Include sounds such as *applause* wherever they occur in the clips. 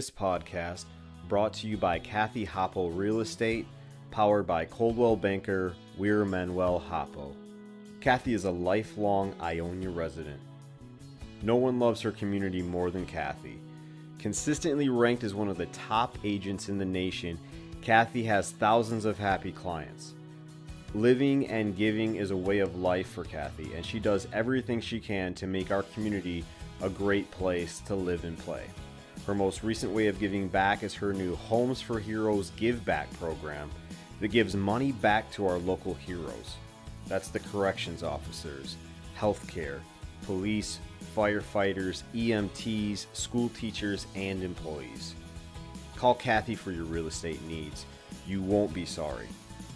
This podcast brought to you by Kathy Hoppo Real Estate, powered by Coldwell Banker Weir Manuel Hoppo. Kathy is a lifelong Ionia resident. No one loves her community more than Kathy. Consistently ranked as one of the top agents in the nation, Kathy has thousands of happy clients. Living and giving is a way of life for Kathy, and she does everything she can to make our community a great place to live and play. Her most recent way of giving back is her new Homes for Heroes Give Back program that gives money back to our local heroes. That's the corrections officers, healthcare, police, firefighters, EMTs, school teachers, and employees. Call Kathy for your real estate needs. You won't be sorry.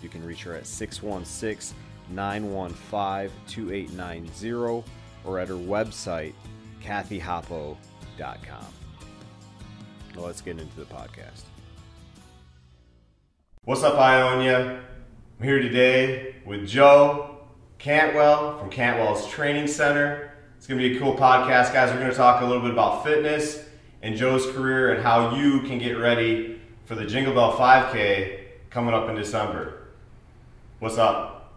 You can reach her at 616 915 2890 or at her website, kathyhoppo.com. Let's get into the podcast. What's up, Ionia? I'm here today with Joe Cantwell from Cantwell's Training Center. It's going to be a cool podcast, guys. We're going to talk a little bit about fitness and Joe's career and how you can get ready for the Jingle Bell 5K coming up in December. What's up?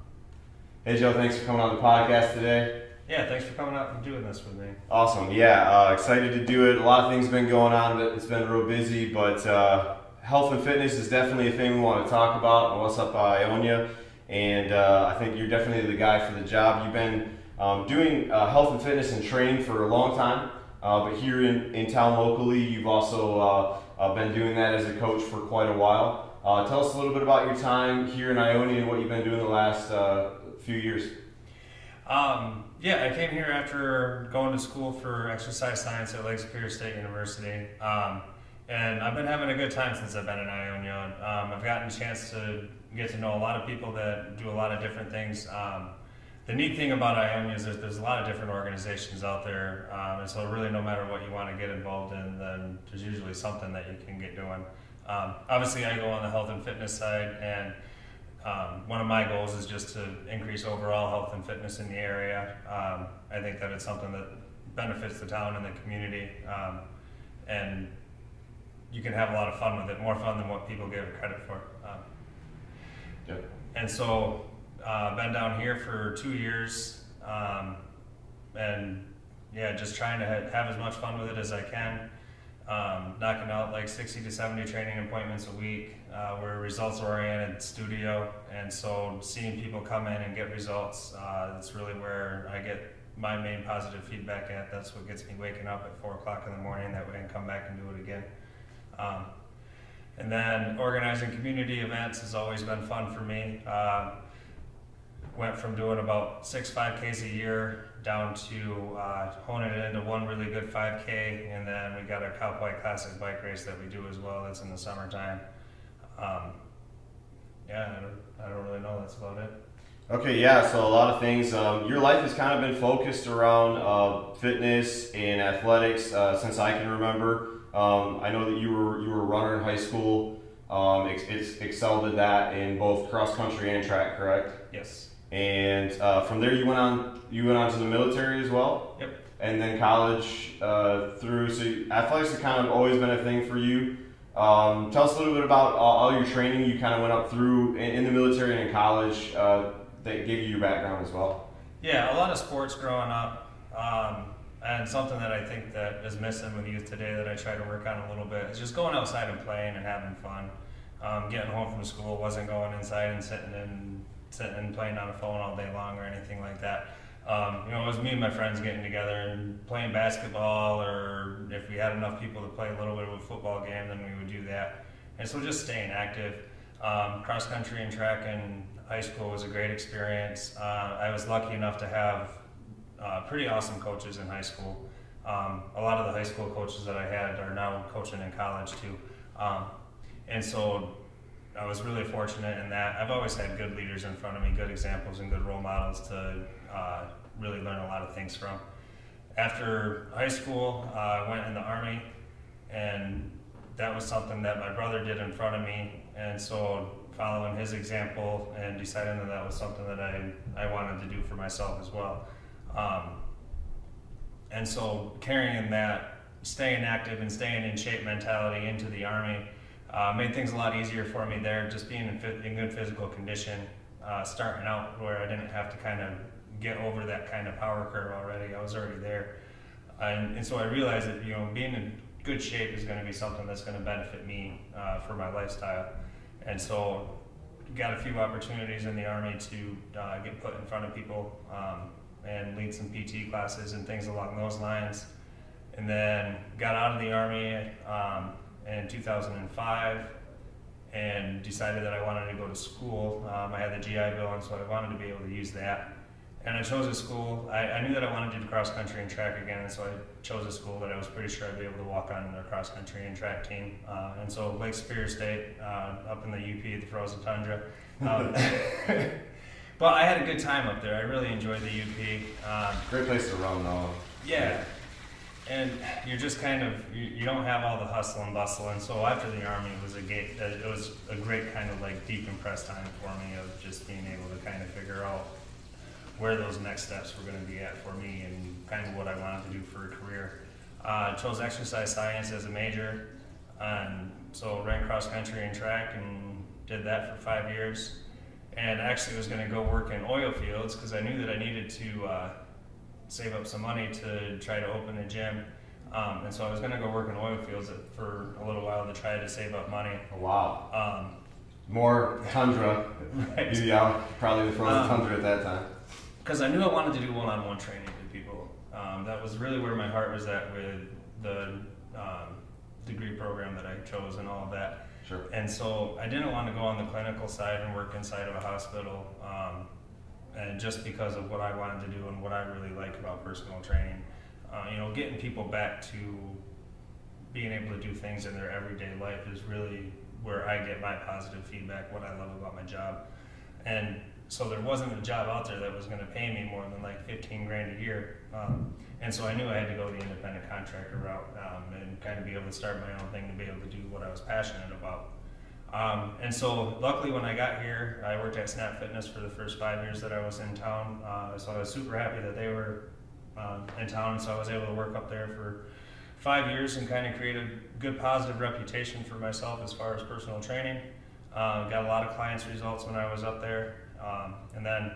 Hey, Joe, thanks for coming on the podcast today. Yeah, thanks for coming out and doing this with me. Awesome. Yeah, uh, excited to do it. A lot of things have been going on. It's been real busy, but uh, health and fitness is definitely a thing we want to talk about on What's Up Ionia. And uh, I think you're definitely the guy for the job. You've been um, doing uh, health and fitness and training for a long time, uh, but here in, in town locally, you've also uh, been doing that as a coach for quite a while. tell us a little bit about your time here in Ionia and what you've been doing the last few years. Um, yeah, I came here after going to school for exercise science at Lake Superior State University. Um, and I've been having a good time since I've been in Ionia. Um, I've gotten a chance to get to know a lot of people that do a lot of different things. Um, the neat thing about Ionia is that there's a lot of different organizations out there, um, and so really no matter what you want to get involved in, then there's usually something that you can get doing. Um, obviously, I go on the health and fitness side, and um, one of my goals is just to increase overall health and fitness in the area. Um, I think that it's something that benefits the town and the community, um, and you can have a lot of fun with it, more fun than what people give it credit for. Um, yep. And so, uh, been down here for two years, um, and yeah, just trying to have as much fun with it as I can um, knocking out like 60 to 70 training appointments a week. Uh, we're a results oriented studio, and so seeing people come in and get results, uh, that's really where I get my main positive feedback at. That's what gets me waking up at 4 o'clock in the morning. That way and come back and do it again. Um, and then organizing community events has always been fun for me. Uh, went from doing about six 5Ks a year down to uh, honing it into one really good 5K, and then we got our Cow Pie Classic bike race that we do as well. That's in the summertime. Um, yeah, I don't, I don't, really know. That's about it. Okay, yeah. So a lot of things. Um, your life has kind of been focused around uh, fitness and athletics uh, since I can remember. Um, I know that you were you were a runner in high school. Um, ex- excelled at that in both cross country and track, correct? Yes. And uh, from there, you went on. You went on to the military as well. Yep. And then college uh, through. So athletics has kind of always been a thing for you. Um, tell us a little bit about all, all, your training you kind of went up through in, in the military and in college uh, that gave you your background as well. Yeah, a lot of sports growing up, um, and something that I think that is missing with youth today that I try to work on a little bit is just going outside and playing and having fun. Um, getting home from school wasn't going inside and sitting in sitting and playing on a phone all day long or anything like that. Um, you know, it was me and my friends getting together and playing basketball, or if we had enough people to play a little bit of a football game, then we would do that. And so just staying active. Um, cross country and track in high school was a great experience. Uh, I was lucky enough to have uh, pretty awesome coaches in high school. Um, a lot of the high school coaches that I had are now coaching in college too. Um, and so I was really fortunate in that I've always had good leaders in front of me, good examples, and good role models to uh, really learn a lot of things from. After high school, uh, I went in the Army, and that was something that my brother did in front of me, and so following his example and deciding that that was something that I, I wanted to do for myself as well. Um, and so carrying that staying active and staying in shape mentality into the Army. Uh, made things a lot easier for me there, just being in, in good physical condition, uh, starting out where I didn't have to kind of get over that kind of power curve already. I was already there. And, and so I realized that, you know, being in good shape is going to be something that's going to benefit me uh, for my lifestyle. And so got a few opportunities in the Army to uh, get put in front of people um, and lead some PT classes and things along those lines. And then got out of the Army um, in 2005 and decided that I wanted to go to school. Um, I had the GI Bill, and so I wanted to be able to use that. And I chose a school. I, I, knew that I wanted to do cross country and track again, and so I chose a school that I was pretty sure I'd be able to walk on their cross country and track team. Uh, and so Lake Superior State, uh, up in the UP, the frozen tundra. Um, *laughs* but I had a good time up there. I really enjoyed the UP. Um, Great place to run, though. Yeah, and you're just kind of you, you, don't have all the hustle and bustle and so after the army it was a gate uh, it was a great kind of like decompressed time for me of just being able to kind of figure out where those next steps were going to be at for me and kind of what I wanted to do for a career. Uh, chose exercise science as a major, and so ran cross country and track and did that for five years. And actually was going to go work in oil fields because I knew that I needed to uh, save up some money to try to open a gym. Um, and so I was going to go work in oil fields for a little while to try to save up money. Oh, wow. Um, More tundra. right. Yeah, probably the frozen um, tundra at that time because I knew I wanted to do one-on-one training with people. Um, that was really where my heart was at with the um, degree program that I chose and all of that. Sure. And so I didn't want to go on the clinical side and work inside of a hospital, um, and just because of what I wanted to do and what I really like about personal training. Uh, you know, getting people back to being able to do things in their everyday life is really where I get my positive feedback, what I love about my job. And so there wasn't a job out there that was going to pay me more than like 15 grand a year. Um, and so I knew I had to go the independent contractor route um, and kind of be able to start my own thing to be able to do what I was passionate about. Um, and so luckily when I got here, I worked at Snap Fitness for the first five years that I was in town. Uh, so I was super happy that they were uh, in town. So I was able to work up there for five years and kind of create a good positive reputation for myself as far as personal training. Uh, got a lot of clients results when I was up there. Um, and then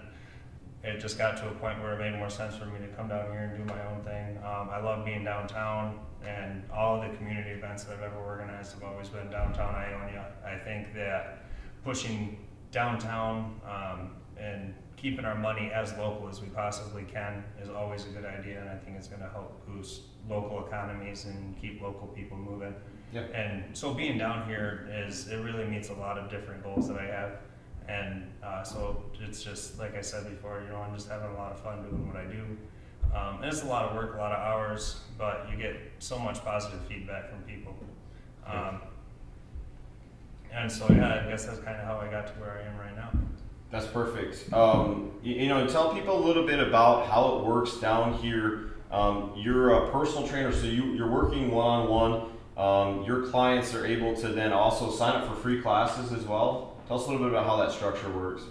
it just got to a point where it made more sense for me to come down here and do my own thing. Um, I love being downtown, and all of the community events that I've ever organized have always been downtown Ionia. I think that pushing downtown um, and keeping our money as local as we possibly can is always a good idea, and I think it's going to help boost local economies and keep local people moving. Yeah. And so being down here is it really meets a lot of different goals that I have. And uh, so it's just like I said before, you know, I'm just having a lot of fun doing what I do. Um, and it's a lot of work, a lot of hours, but you get so much positive feedback from people. Um, and so, yeah, I guess that's kind of how I got to where I am right now. That's perfect. Um, you, you, know, tell people a little bit about how it works down here. Um, you're a personal trainer, so you, you're working one on one. Your clients are able to then also sign up for free classes as well. Tell us a little bit about how that structure works.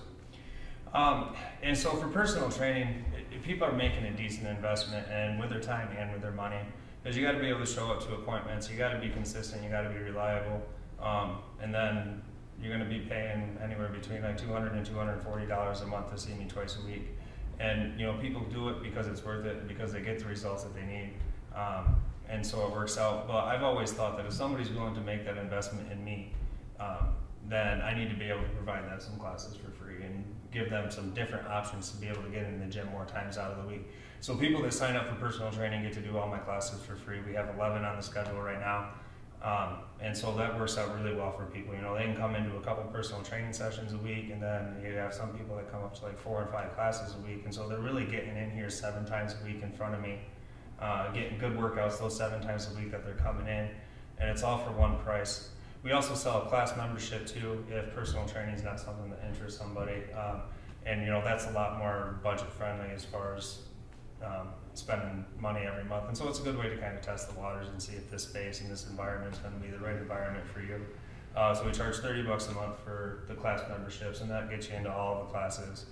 Um, and so for personal training, people are making a decent investment and with their time and with their money because you got to be able to show up to appointments. You got to be consistent. You got to be reliable. Um, and then you're going to be paying anywhere between like 200 and 240 dollars a month to see me twice a week. And you know, people do it because it's worth it because they get the results that they need. Um, and so it works out. But I've always thought that if somebody's willing to make that investment in me, um, then I need to be able to provide them some classes for free and give them some different options to be able to get in the gym more times out of the week. So people that sign up for personal training get to do all my classes for free. We have 11 on the schedule right now. Um, and so that works out really well for people. You know, they can come into a couple personal training sessions a week, and then you have some people that come up to like four or five classes a week. And so they're really getting in here seven times a week in front of me, uh, getting good workouts those seven times a week that they're coming in. And it's all for one price. We also sell a class membership too if personal training is not something that interests somebody. Um, and you know that's a lot more budget friendly as far as um, spending money every month. And so it's a good way to kind of test the waters and see if this space and this environment is going to be the right environment for you. Uh, so we charge 30 bucks a month for the class memberships, and that gets you into all of the classes.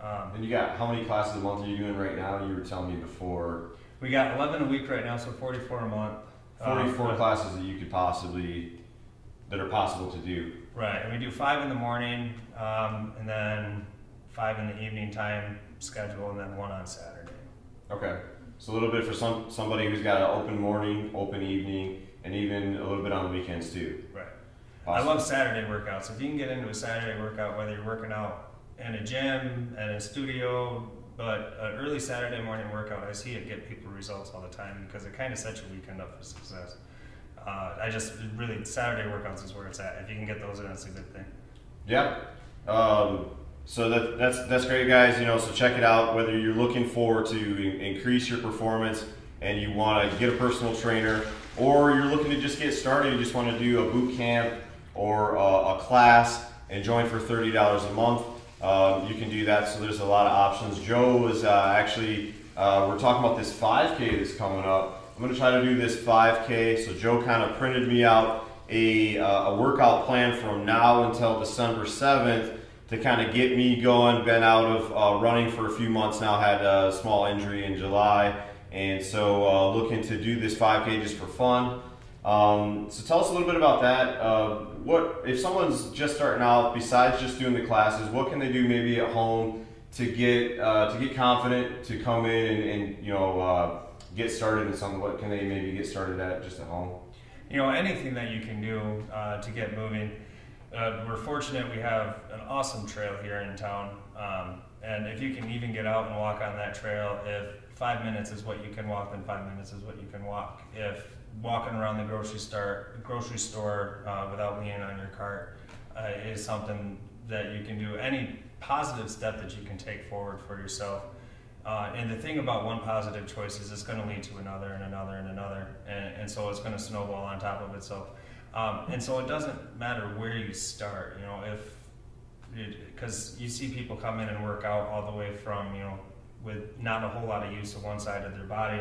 Um, and you got how many classes a month are you doing right now? You were telling me before. We got 11 a week right now, so 44 a month. 44 Um, classes that you could possibly, that are possible to do. Right, and we do five in the morning, um, and then five in the evening time schedule, and then one on Saturday. Okay. So a little bit for some somebody who's got an open morning, open evening, and even a little bit on the weekends too. Right. I love Saturday workouts. If you can get into a Saturday workout, whether you're working out in a gym, at a studio, but an early Saturday morning workout, I see it get people results all the time because it kind of sets your weekend up for success. Uh, I just really Saturday workouts is where it's at. If you can get those in, it's a good thing. Yeah. Um, so that, that's that's great, guys. You know, so check it out. Whether you're looking for to in- increase your performance and you want to get a personal trainer, or you're looking to just get started, you just want to do a boot camp or a, a class and join for thirty dollars a month. Um, you can do that. So there's a lot of options. Joe was uh, actually uh, we're talking about this 5K that's coming up. I'm to try to do this 5K. So Joe kind of printed me out a, uh, a workout plan from now until December 7th to kind of get me going. Been out of uh, running for a few months now, had a small injury in July, and so uh, looking to do this 5K just for fun. Um, so tell us a little bit about that. Uh, what if someone's just starting out? Besides just doing the classes, what can they do maybe at home to get uh, to get confident to come in and, and you know uh, get started in something? What can they maybe get started at just at home? you know anything that you can do uh, to get moving uh, we're fortunate we have an awesome trail here in town um, and if you can even get out and walk on that trail if five minutes is what you can walk then five minutes is what you can walk if walking around the grocery store grocery store uh, without leaning on your cart uh, is something that you can do any positive step that you can take forward for yourself uh, and the thing about one positive choice is it's going to lead to another and another and another, and, and so it's going to snowball on top of itself. Um, and so it doesn't matter where you start, you know, if because you see people come in and work out all the way from you know with not a whole lot of use of one side of their body,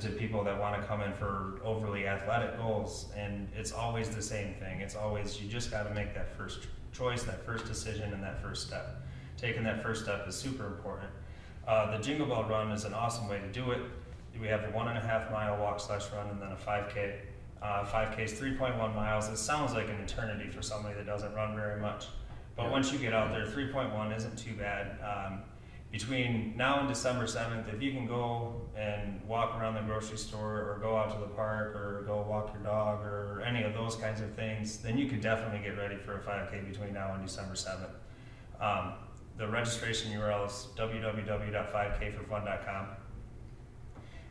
to people that want to come in for overly athletic goals, and it's always the same thing. It's always you just got to make that first choice, that first decision, and that first step. Taking that first step is super important. Uh, the Jingle Bell Run is an awesome way to do it. We have a one and a half mile walk slash run and then a 5K. Uh, 5K is 3.1 miles. It sounds like an eternity for somebody that doesn't run very much. But Yeah. once you get out there, 3.1 isn't too bad. Um, between now and December 7th, if you can go and walk around the grocery store or go out to the park or go walk your dog or any of those kinds of things, then you can definitely get ready for a 5K between now and December 7th. Um, the registration URL is www.5kforfun.com.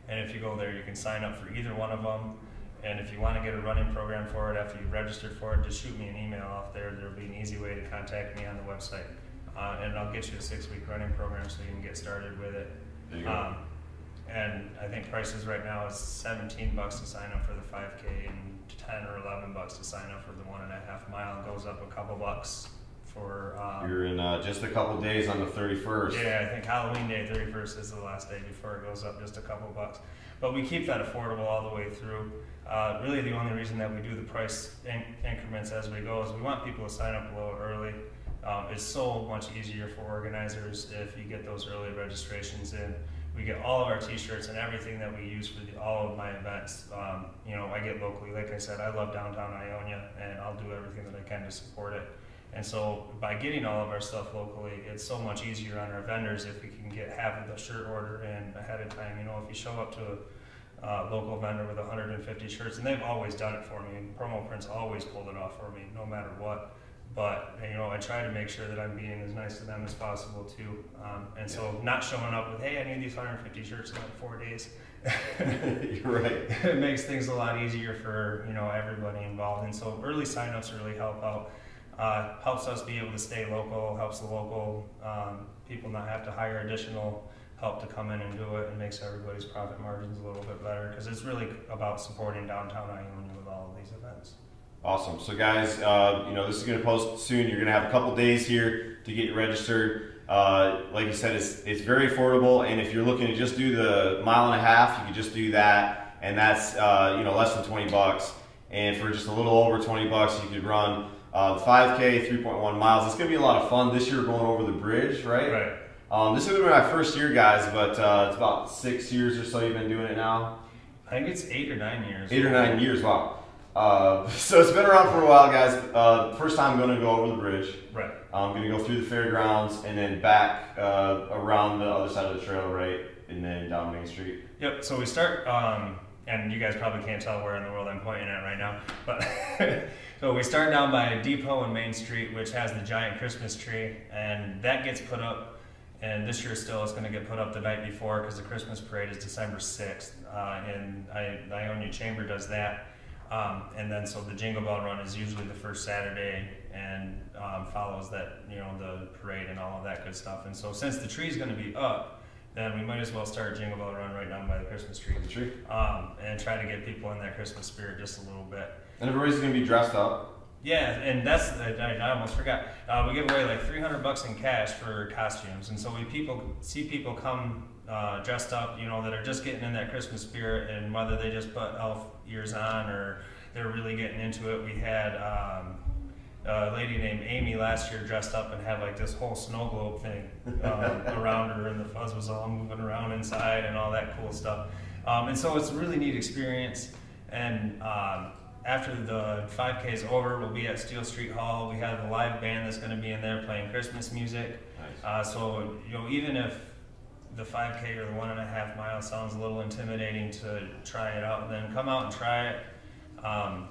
And if you go there, you can sign up for either one of them. And if you want to get a running program for it after you've registered for it, just shoot me an email off there. There'll be an easy way to contact me on the website. Uh, and I'll get you a six week running program so you can get started with it. There you go. Um, and I think prices right now is 17 bucks to sign up for the 5K and 10 or 11 bucks to sign up for the one and a half mile. It goes up a couple bucks for. Um, You're in uh, just a couple days on the 31st. yeah, I think Halloween Day 31st is the last day before it goes up just a couple bucks. But we keep that affordable all the way through. Uh, really, the only reason that we do the price in- increments as we go is we want people to sign up a little early. Um, it's so much easier for organizers if you get those early registrations in. We get all of our T-shirts and everything that we use for the, all of my events. Um, you know, I get locally. Like I said, I love downtown Ionia, and I'll do everything that I can to support it. And so by getting all of our stuff locally, it's so much easier on our vendors if we can get half of the shirt order in ahead of time. You know, if you show up to a uh, local vendor with 150 shirts, and they've always done it for me. And Promo Prints always pulled it off for me, no matter what. But you know, I try to make sure that I'm being as nice to them as possible too. Um, and so, not showing up with, "Hey, I need these 150 shirts in like four days," *laughs* You're right. *laughs* it makes things a lot easier for you know everybody involved. And so, early signups really help out. Uh, helps us be able to stay local. Helps the local um, people not have to hire additional help to come in and do it, and makes everybody's profit margins a little bit better because it's really about supporting downtown Ionia with all of these events. Awesome. So, guys, uh, you know this is going to post soon. You're going to have a couple days here to get registered. Uh, like you said, it's it's very affordable, and if you're looking to just do the mile and a half, you could just do that, and that's uh, you know less than 20 bucks. And for just a little over 20 bucks, you could run uh, the 5K, 3.1 miles. It's going to be a lot of fun this year going over the bridge, right? Right. Um, this is going to be my first year, guys, but uh, it's about six years or so you've been doing it now. I think it's eight or nine years. Eight or nine years, wow. Uh, *laughs* so it's been around for a while, guys. Uh, first time I'm going to go over the bridge. Right. I'm going to go through the fairgrounds and then back uh, around the other side of the trail, right, and then down Main Street. Yep. So we start, um, and you guys probably can't tell where in the world I'm pointing at right now, but *laughs* so we start down by Depot and Main Street, which has the giant Christmas tree, and that gets put up. And this year still it's going to get put up the night before because the Christmas parade is December 6th, uh, and I, Ionia Chamber does that. Um, and then so the Jingle Bell Run is usually the first Saturday and um, follows that you know the parade and all of that good stuff. And so since the tree is going to be up, then we might as well start Jingle Bell Run right down by the Christmas tree. The tree. Um, and try to get people in that Christmas spirit just a little bit. And everybody's to be dressed up. Yeah, and that's I, I almost forgot. Uh, we give away like 300 bucks in cash for costumes, and so we people see people come uh, dressed up, you know, that are just getting in that Christmas spirit, and whether they just put elf ears on or they're really getting into it. We had um, a lady named Amy last year dressed up and had like this whole snow globe thing um, *laughs* around her, and the fuzz was all moving around inside and all that cool stuff. Um, and so it's a really neat experience. And um, after the 5K is over, we'll be at Steel Street Hall. We have a live band that's going to be in there playing Christmas music. Nice. Uh, so you know, even if the 5K or the one and a half mile sounds a little intimidating to try it out, then come out and try it. Um,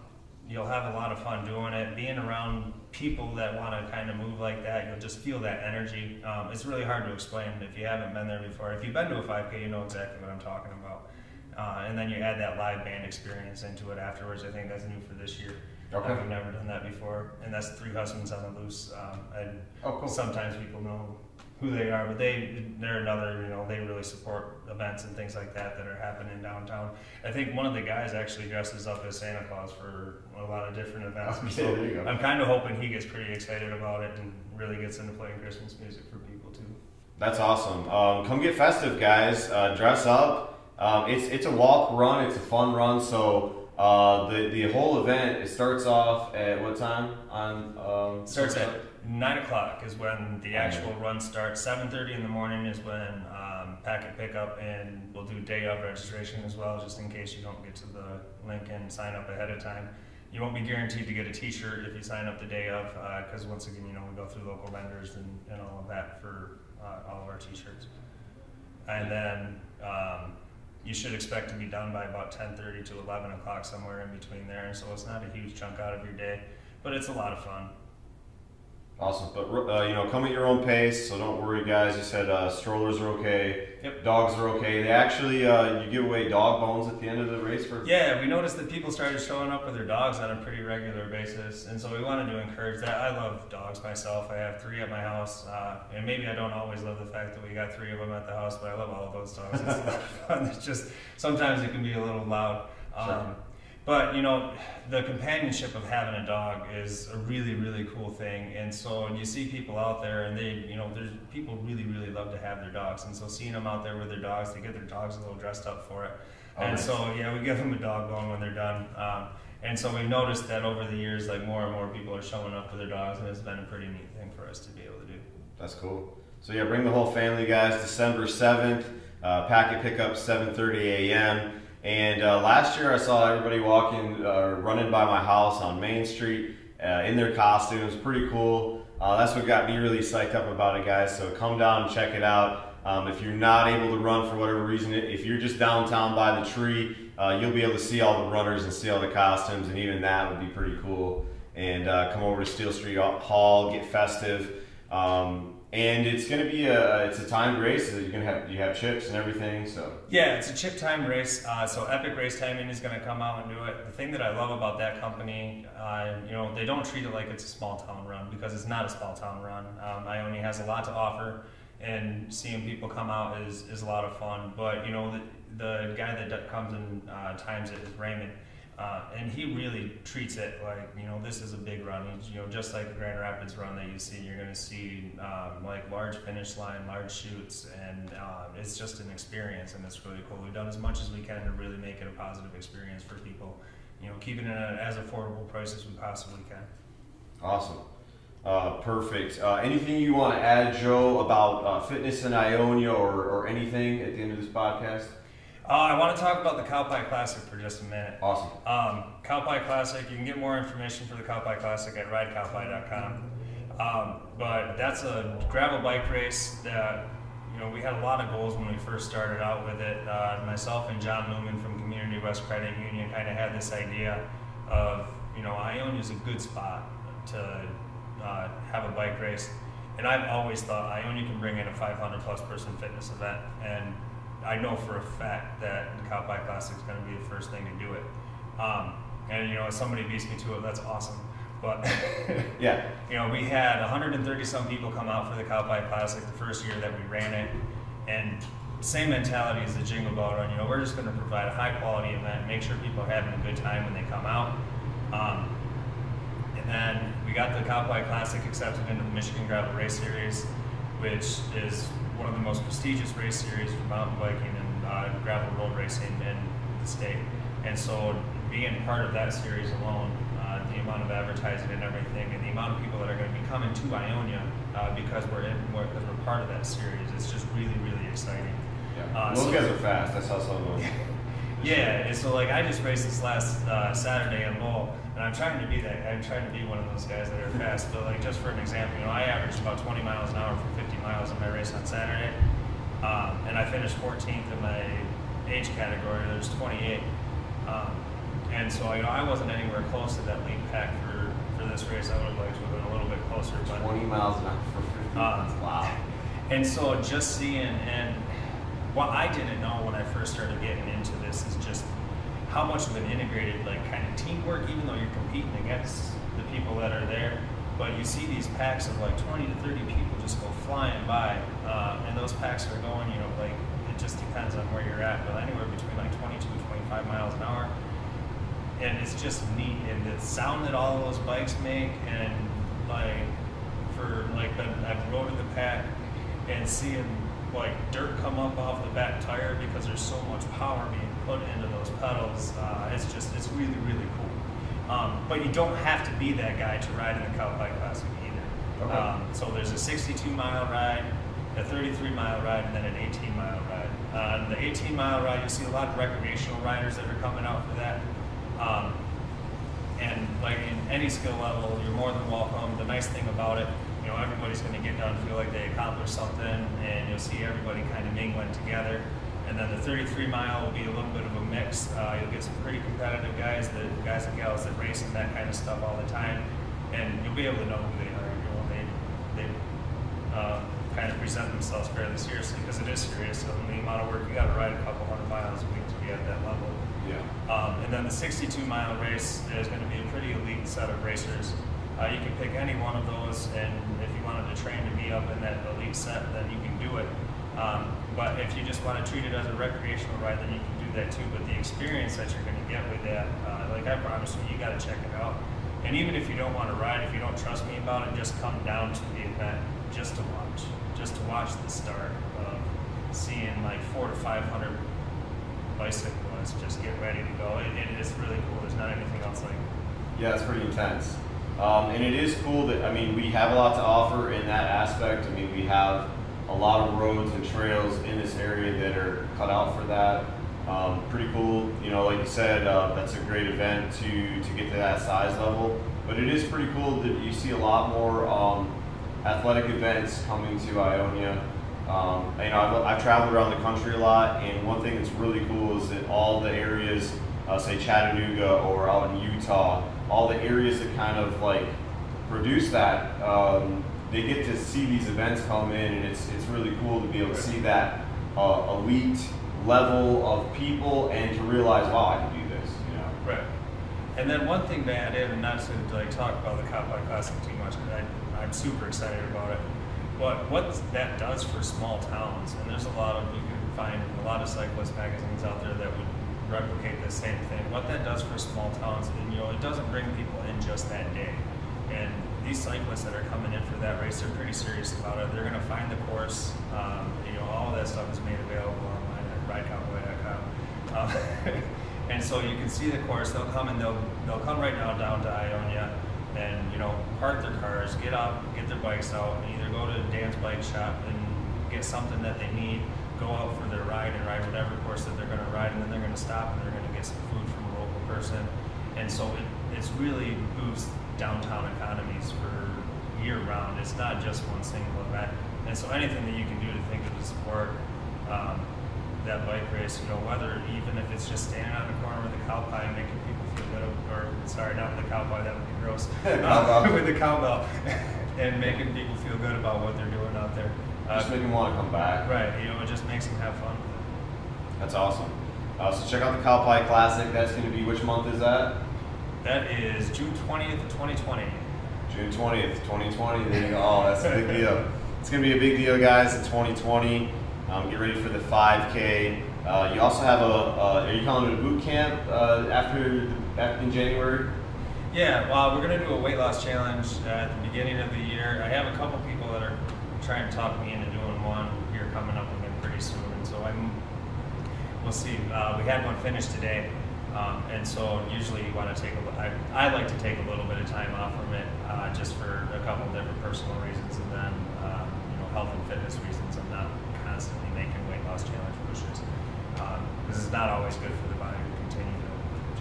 you'll have a lot of fun doing it. Being around people that want to kind of move like that, you'll just feel that energy. Um, it's really hard to explain if you haven't been there before. If you've been to a 5K, you know exactly what I'm talking about. Uh, and then you add that live band experience into it afterwards. I think that's new for this year. Okay. We've never done that before, and that's Three Husbands on the Loose. Um, and Oh, cool. sometimes people know who they are, but they they're another you know they really support events and things like that that are happening downtown. I think one of the guys actually dresses up as Santa Claus for a lot of different events. Okay, so there you go. I'm kind of hoping he gets pretty excited about it and really gets into playing Christmas music for people too. That's awesome. Um, come get festive, guys. Uh, dress up. Um, it's it's a walk run. It's a fun run. So uh, the the whole event it starts off at what time on? Um, Starts at nine o'clock is when the actual run starts. Seven thirty in the morning is when um, packet pickup, and we'll do day of registration as well, just in case you don't get to the link and sign up ahead of time. You won't be guaranteed to get a T-shirt if you sign up the day of, because once again, you know, we go through local vendors and, and all of that for uh, all of our T-shirts. And then um, you should expect to be done by about 10:30 to 11 o'clock, somewhere in between there. So it's not a huge chunk out of your day, but it's a lot of fun. Awesome, but uh, you know, come at your own pace. So don't worry, guys. You said uh, strollers are okay. Yep. Dogs are okay. They actually uh, you give away dog bones at the end of the race for. Yeah, we noticed that people started showing up with their dogs on a pretty regular basis, and so we wanted to encourage that. I love dogs myself. I have three at my house, uh, and maybe I don't always love the fact that we got three of them at the house, but I love all of those dogs. It's a lot of fun. It's just sometimes it can be a little loud. Um, Sure. But you know, the companionship of having a dog is a really, really cool thing. And so you see people out there, and they, you know, there's people really, really love to have their dogs. And so seeing them out there with their dogs, they get their dogs a little dressed up for it. Oh, and nice. so yeah, we give them a dog bone when they're done. Um, and so we've noticed that over the years, like more and more people are showing up with their dogs, and it's been a pretty neat thing for us to be able to do. That's cool. So yeah, bring the whole family, guys. December seventh, uh, packet pickup, seven thirty a.m. And uh, last year, I saw everybody walking, uh, running by my house on Main Street uh, in their costumes. Pretty cool. Uh, that's what got me really psyched up about it, guys. So come down and check it out. Um, if you're not able to run for whatever reason, if you're just downtown by the tree, uh, you'll be able to see all the runners and see all the costumes, and even that would be pretty cool. And uh, come over to Steel Street Hall, get festive. Um, and it's going to be a it's a timed race. So You're going to have you have chips and everything. So Yeah, it's a chip time race. Uh, so Epic Race Timing is going to come out and do it. The thing that I love about that company, uh, you know, they don't treat it like it's a small town run because it's not a small town run. Um, Ionia has a lot to offer, and seeing people come out is, is a lot of fun. But you know, the, the guy that comes and uh, times it is Raymond. Uh, and he really treats it like you know this is a big run. You know, just like the Grand Rapids run that you see, you're going to see um, like large finish line, large chutes, and um, it's just an experience, and it's really cool. We've done as much as we can to really make it a positive experience for people. You know, keeping it at as affordable price as we possibly can. awesome, uh, perfect. Uh, anything you want to add, Joe, about uh, fitness in Ionia or, or anything at the end of this podcast? Uh, I want to talk about the Cowpie Classic for just a minute. Awesome. Um, Cowpie Classic, you can get more information for the Cowpie Classic at ridecowpie.com. Um, but that's a gravel bike race that, you know, we had a lot of goals when we first started out with it. Uh, myself and John Newman from Community West Credit Union kind of had this idea of, you know, Ionia is a good spot to uh, have a bike race. And I've always thought Ionia can bring in a 500 plus person fitness event. And I know for a fact that the Cowpie Classic is going to be the first thing to do it. Um, and you know, if somebody beats me to it, that's awesome. But *laughs* yeah, you know, we had 130 some people come out for the Cowpie Classic the first year that we ran it, and same mentality as the Jingle Bell Run. You know, we're just going to provide a high quality event, make sure people are having a good time when they come out. Um, and then we got the Cowpie Classic accepted into the Michigan Gravel Race Series, which is one of the most prestigious race series for mountain biking and uh, gravel road racing in the state. And so being part of that series alone, uh, the amount of advertising and everything, and the amount of people that are going to be coming to Ionia uh, because we're in, because we're part of that series, it's just really, really exciting. Yeah. Uh, Those so, guys are fast. I saw some of them. yeah, and so like I just raced this last uh, Saturday in Lowell, and I'm trying to be that. I'm trying to be one of those guys that are fast. But like just for an example, you know, I averaged about 20 miles an hour for 50 miles in my race on Saturday, um, and I finished 14th in my age category. There's 28, um, and so you know I wasn't anywhere close to that lead pack for for this race. I would have liked to have been a little bit closer. But 20 miles an hour for 50. Uh, wow. *laughs* And so just seeing and what I didn't know when I first started getting into this is just how much of an integrated like kind of teamwork, even though you're competing against the people that are there. But you see these packs of like 20 to 30 people just go flying by, uh, and those packs are going, you know, like it just depends on where you're at, but anywhere between like 22 to 25 miles an hour. And it's just neat, and the sound that all those bikes make, and like for like the, I've rode in the pack and seeing like dirt come up off the back tire because there's so much power being put into those pedals. Uh, it's just, it's really, really cool. Um, but you don't have to be that guy to ride in the either. Okay. Um, so there's a 62 mile ride, a 33 mile ride, and then an 18 mile ride. Uh, the 18 mile ride, you'll see a lot of recreational riders that are coming out for that. Um, and like in any skill level, you're more than welcome. The nice thing about it, you know, everybody's going to get done, feel like they accomplished something, and you'll see everybody kind of mingling together. And then the 33 mile will be a little bit of a mix. Uh, you'll get some pretty competitive guys, the guys and gals that race and that kind of stuff all the time, and you'll be able to know who they are. You know, they they uh, kind of present themselves fairly seriously because it is serious. So the amount of work you got to ride a couple hundred miles a week to be at that level. Yeah. Um, and then the 62 mile race is going to be a pretty elite set of racers. Uh, you can pick any one of those, and if you wanted to train to be up in that elite set, then you can do it. Um, but if you just want to treat it as a recreational ride, then you can do that too. But the experience that you're going to get with that, uh, like I promise you, you got to check it out. And even if you don't want to ride, if you don't trust me about it, just come down to the event just to watch, just to watch the start of seeing like four to five hundred bicyclists just get ready to go. It, it is really cool. There's not anything else like. Yeah, it's pretty intense. Um, and it is cool that I mean we have a lot to offer in that aspect. I mean we have a lot of roads and trails in this area that are cut out for that. Um, pretty cool, you know, like you said, uh, that's a great event to, to get to that size level. But it is pretty cool that you see a lot more um, athletic events coming to Ionia. Um, you know, I've, I've, traveled around the country a lot, and one thing that's really cool is that all the areas, uh, say Chattanooga or out in Utah, all the areas that kind of like produce that, um, they get to see these events come in, and it's it's really cool to be able to see that uh, elite level of people and to realize, wow, I can do this. You know. Right. And then one thing to add in, not to like talk about the Cowpie Classic too much, because I'm super excited about it. But what that does for small towns, and there's a lot of you can find a lot of cyclist magazines out there that would replicate the same thing. What that does for small towns, and you know, it doesn't bring people in just that day. And these cyclists that are coming in for that race, they're pretty serious about it. They're going to find the course. Um, you know, all of that stuff is made available online at ridecowpie.com. Um, *laughs* and so you can see the course. They'll come and they'll they'll come right now down to Ionia, and you know, park their cars, get out, get their bikes out, and either go to Dan's bike shop and get something that they need, go out for their ride and ride whatever course that they're going to ride, and then they're going to stop and they're going to get some food from a local person. And so it, it's really boosts downtown economies for year round. It's not just one single event. And so anything that you can do to think of to support um, that bike race, you know, whether even if it's just standing on the corner with a cow pie and making or sorry, not with the cow pie, that would be gross, *laughs* *laughs* uh, with the cowbell, *laughs* and making people feel good about what they're doing out there. Uh, just make them want to come back. Right, you know, it just makes them have fun with it. That's awesome. Uh, so check out the Cow Pie Classic. That's going to be which month is that? That is June 20th, 2020. June 20th, 2020. There you go. Oh, that's a big deal. It's going to be a big deal, guys, in 2020. Um, get ready for the 5K. Uh, you also have a, uh, are you calling it a boot camp uh, after, after in January? Yeah, well, we're going to do a weight loss challenge at the beginning of the year. I have a couple people that are trying to talk me into doing one here coming up again pretty soon, and so I'm, we'll see. Uh, we had one finished today. Um, and so usually you want to take a, I, I like to take a little bit of time off from it uh, just for a couple different personal reasons and then um, you know health and fitness reasons. I'm not constantly making weight loss challenge pushes. Um, this is not always good for the body to continue to,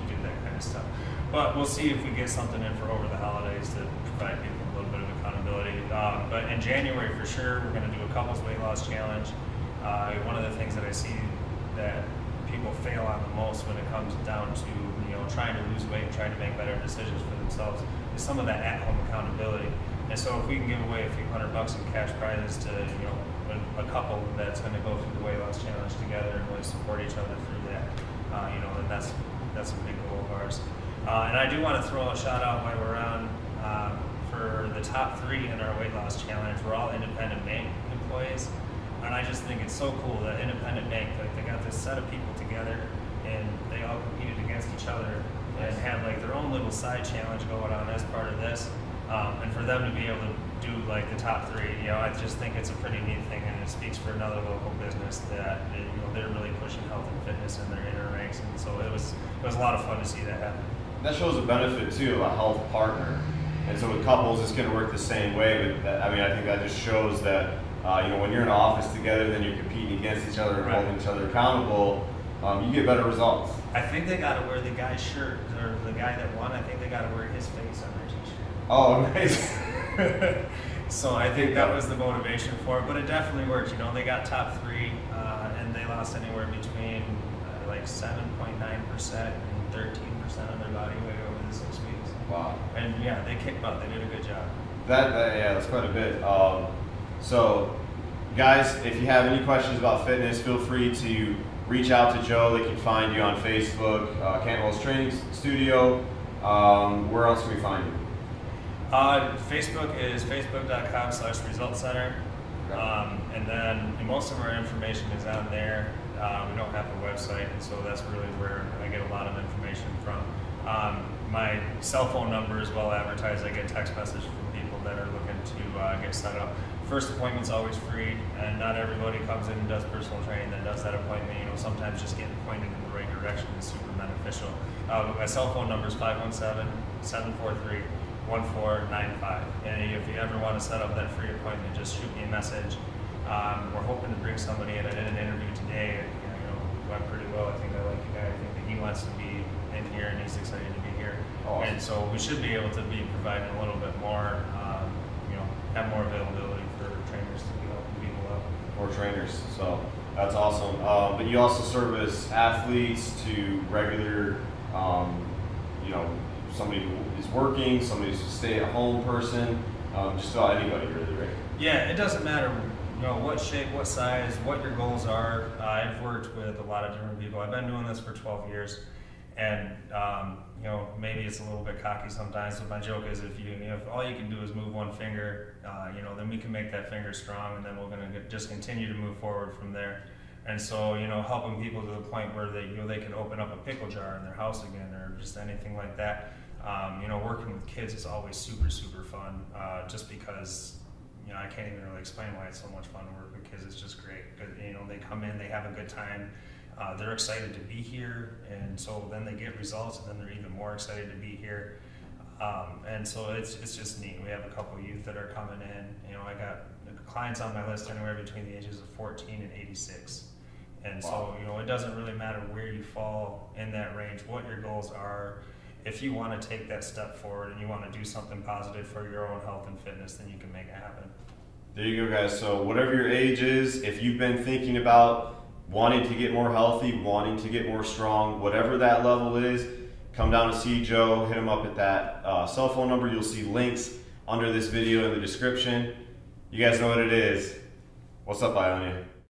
to do that kind of stuff. But we'll see if we get something in for over the holidays to provide people a little bit of accountability. Um, but in January for sure, we're going to do a couples weight loss challenge. Uh, one of the things that I see that people fail on the most when it comes down to you know trying to lose weight and trying to make better decisions for themselves is some of that at-home accountability. And so if we can give away a few hundred bucks in cash prizes to you know a, couple that's going to go through the weight loss challenge together and really support each other through that, uh, you know, then that's that's a big goal of ours. Uh, and I do want to throw a shout out while we're on uh, for the top three in our weight loss challenge. We're all independent bank employees. And I just think it's so cool that Independent Bank, like they got this set of people together and they all competed against each other and had like their own little side challenge going on as part of this. Um, and for them to be able to do like the top three, you know, I just think it's a pretty neat thing, and it speaks for another local business that you know they're really pushing health and fitness in their inner ranks, and so it was it was a lot of fun to see that happen. That shows a benefit too of a health partner, and so with couples, it's going to work the same way. But that, I mean, I think that just shows that uh, you know, when you're in an office together, then you're competing against each other and right. holding each other accountable. Um, you get better results. I think they got to wear the guy's shirt, or the guy that won. I think they got to wear his face on their t-shirt. Oh, nice. *laughs* so I think that was the motivation for it, but it definitely worked. You know, they got top three, uh, and they lost anywhere between like 7.9 percent and 13 percent of their body weight over the six weeks. Wow. And yeah, they kicked butt. They did a good job. That, that yeah, that's quite a bit. Um, so, guys, if you have any questions about fitness, feel free to reach out to Joe. They can find you on Facebook, uh, Cantwell's Training Studio. Um, where else can we find you? Uh, Facebook is facebook.com slash result center. Um, and then most of our information is on there. Uh, we don't have a website, and so that's really where I get a lot of information from. Um, my cell phone number is well advertised. I get text messages from people that are looking to uh, get set up first appointment's always free, and not everybody comes in and does personal training that does that appointment. You know, sometimes just getting pointed in the right direction is super beneficial. Uh, my cell phone number is 517-743-1495. And if you ever want to set up that free appointment, just shoot me a message. Um, we're hoping to bring somebody in. I did an interview today. And, you know, went pretty well. I think I like the guy. I think that he wants to be in here and he's excited to be here. Awesome. And so we should be able to be providing a little bit more, um, you know, have more availability for trainers. To be helping people out. More trainers. So that's awesome. Um, but you also service athletes to regular, um, you know, somebody who is working, somebody who's a stay-at-home person, um, just about anybody really, right? Yeah, it doesn't matter, know, what shape, what size, what your goals are. Uh, I've worked with a lot of different people. I've been doing this for 12 years, and um, you know, maybe it's a little bit cocky sometimes, but my joke is if you, if all you can do is move one finger, uh, you know, then we can make that finger strong, and then we're going to just continue to move forward from there. And so, you know, helping people to the point where they, you know, they can open up a pickle jar in their house again, or just anything like that. Um, you know, working with kids is always super, super fun, uh, just because, you know, I can't even really explain why it's so much fun to work with kids. It's just great. You know, they come in, they have a good time uh, they're excited to be here, and so then they get results, and then they're even more excited to be here. Um, and so it's it's just neat. We have a couple youth that are coming in. You know, I got clients on my list anywhere between the ages of 14 and 86. And wow. so, you know, it doesn't really matter where you fall in that range, what your goals are. If you want to take that step forward and you want to do something positive for your own health and fitness, then you can make it happen. There you go, guys. So, whatever your age is, if you've been thinking about wanting to get more healthy, wanting to get more strong, whatever that level is, come down to see Joe, hit him up at that uh, cell phone number. You'll see links under this video in the description. You guys know what it is. What's up, Ionia?